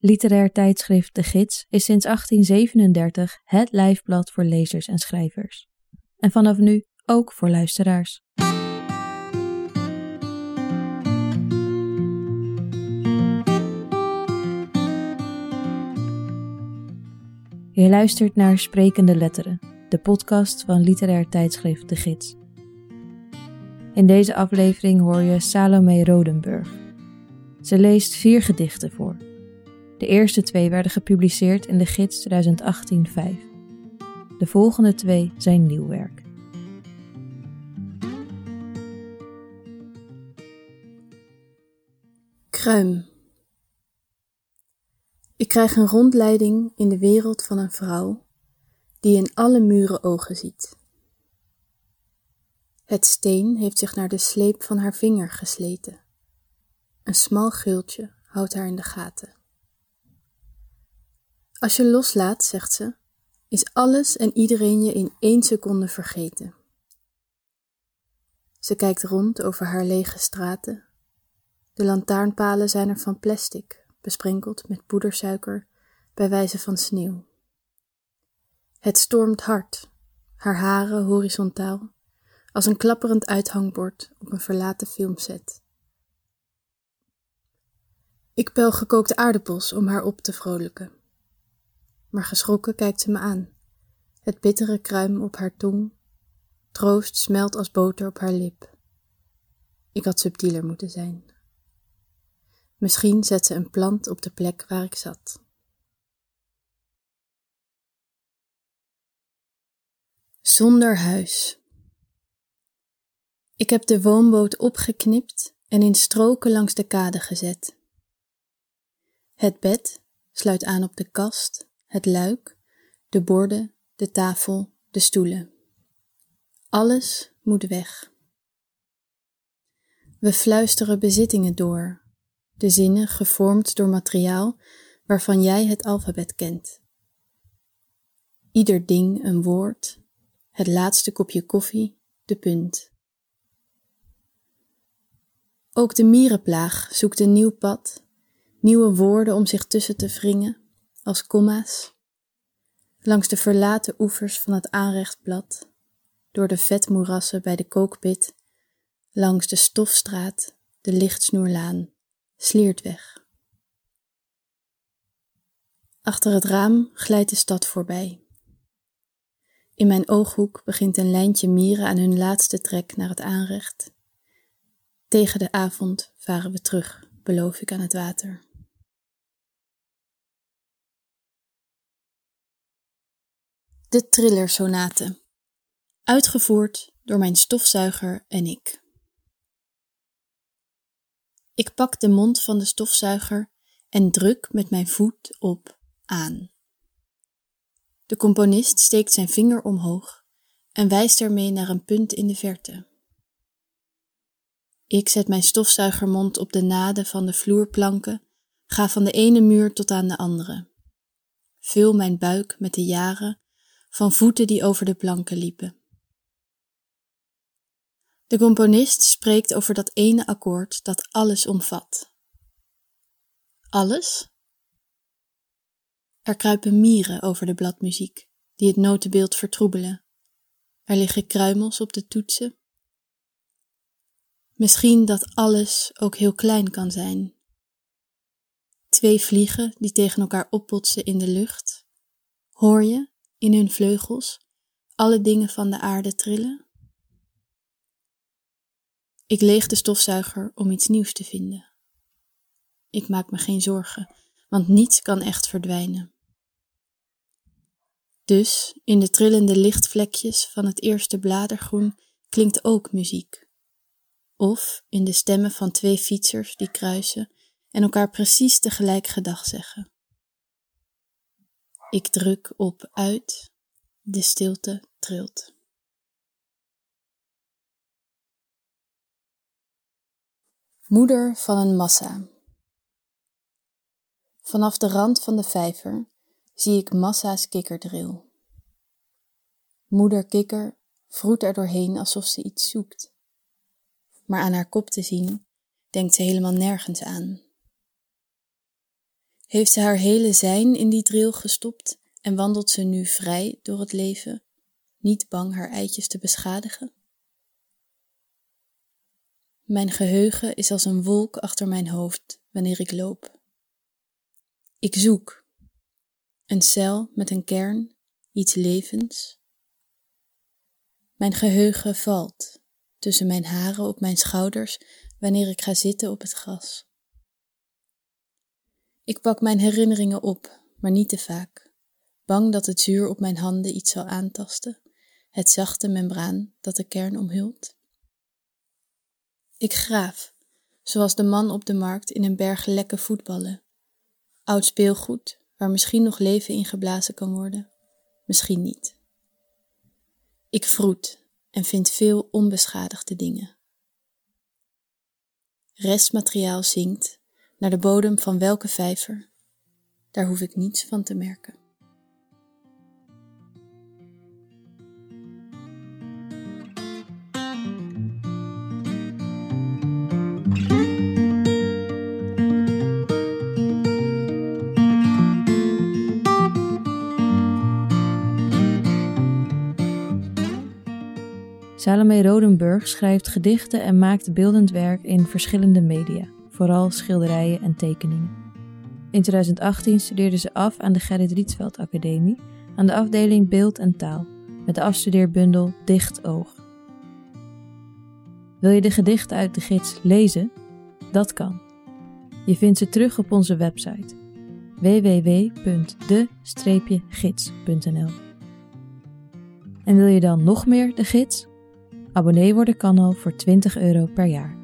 Literair tijdschrift De Gids is sinds 1837 het lijfblad voor lezers en schrijvers. En vanaf nu ook voor luisteraars. Je luistert naar Sprekende Letteren, de podcast van literair tijdschrift De Gids. In deze aflevering hoor je Salome Rodenburg. Ze leest vier gedichten voor. De eerste twee werden gepubliceerd in de gids 2018-5. De volgende twee zijn nieuw werk. Kruim. Ik krijg een rondleiding in de wereld van een vrouw die in alle muren ogen ziet. Het steen heeft zich naar de sleep van haar vinger gesleten. Een smal geultje houdt haar in de gaten. Als je loslaat, zegt ze, is alles en iedereen je in één seconde vergeten. Ze kijkt rond over haar lege straten. De lantaarnpalen zijn er van plastic, besprenkeld met poedersuiker bij wijze van sneeuw. Het stormt hard, haar haren horizontaal, als een klapperend uithangbord op een verlaten filmset. Ik pel gekookte aardappels om haar op te vrolijken. Maar geschrokken kijkt ze me aan. Het bittere kruim op haar tong. Troost smelt als boter op haar lip. Ik had subtieler moeten zijn. Misschien zet ze een plant op de plek waar ik zat. Zonder huis. Ik heb de woonboot opgeknipt en in stroken langs de kade gezet. Het bed sluit aan op de kast, het luik, de borden, de tafel, de stoelen. Alles moet weg. We fluisteren bezittingen door, de zinnen gevormd door materiaal waarvan jij het alfabet kent. Ieder ding een woord, het laatste kopje koffie, de punt. Ook de mierenplaag zoekt een nieuw pad, nieuwe woorden om zich tussen te wringen, als komma's. Langs de verlaten oevers van het aanrechtblad, door de vetmoerassen bij de kookpit, langs de stofstraat, de lichtsnoerlaan, sliert weg. Achter het raam glijdt de stad voorbij. In mijn ooghoek begint een lijntje mieren aan hun laatste trek naar het aanrecht. Tegen de avond varen we terug, beloof ik aan het water. De Trillersonate. Uitgevoerd door mijn stofzuiger en ik. Ik pak de mond van de stofzuiger en druk met mijn voet op aan. De componist steekt zijn vinger omhoog en wijst ermee naar een punt in de verte. Ik zet mijn stofzuigermond op de naden van de vloerplanken, ga van de ene muur tot aan de andere. Vul mijn buik met de jaren van voeten die over de planken liepen. De componist spreekt over dat ene akkoord dat alles omvat. Alles? Er kruipen mieren over de bladmuziek, die het notenbeeld vertroebelen. Er liggen kruimels op de toetsen. Misschien dat alles ook heel klein kan zijn. Twee vliegen die tegen elkaar opbotsen in de lucht. Hoor je, in hun vleugels, alle dingen van de aarde trillen? Ik leeg de stofzuiger om iets nieuws te vinden. Ik maak me geen zorgen, want niets kan echt verdwijnen. Dus in de trillende lichtvlekjes van het eerste bladergroen klinkt ook muziek. Of in de stemmen van twee fietsers die kruisen en elkaar precies tegelijk gedag zeggen. Ik druk op uit, de stilte trilt. Moeder van een massa. Vanaf de rand van de vijver zie ik massa's kikkerdril. Moeder kikker vroet er doorheen alsof ze iets zoekt. Maar aan haar kop te zien, denkt ze helemaal nergens aan. Heeft ze haar hele zijn in die drill gestopt en wandelt ze nu vrij door het leven, niet bang haar eitjes te beschadigen? Mijn geheugen is als een wolk achter mijn hoofd wanneer ik loop. Ik zoek een cel met een kern, iets levens. Mijn geheugen valt tussen mijn haren op mijn schouders wanneer ik ga zitten op het gras. Ik pak mijn herinneringen op, maar niet te vaak, bang dat het zuur op mijn handen iets zal aantasten, het zachte membraan dat de kern omhult. Ik graaf, zoals de man op de markt in een berg lekke voetballen. Oud speelgoed, waar misschien nog leven in geblazen kan worden, misschien niet. Ik vroet en vind veel onbeschadigde dingen. Restmateriaal zinkt naar de bodem van welke vijver, daar hoef ik niets van te merken. Salome Rodenburg schrijft gedichten en maakt beeldend werk in verschillende media, vooral schilderijen en tekeningen. In 2018 studeerde ze af aan de Gerrit Rietveld Academie aan de afdeling Beeld en Taal met de afstudeerbundel Dicht Oog. Wil je de gedichten uit de gids lezen? Dat kan. Je vindt ze terug op onze website www.de-gids.nl. En wil je dan nog meer de gids? Abonnee worden kan al voor 20 euro per jaar.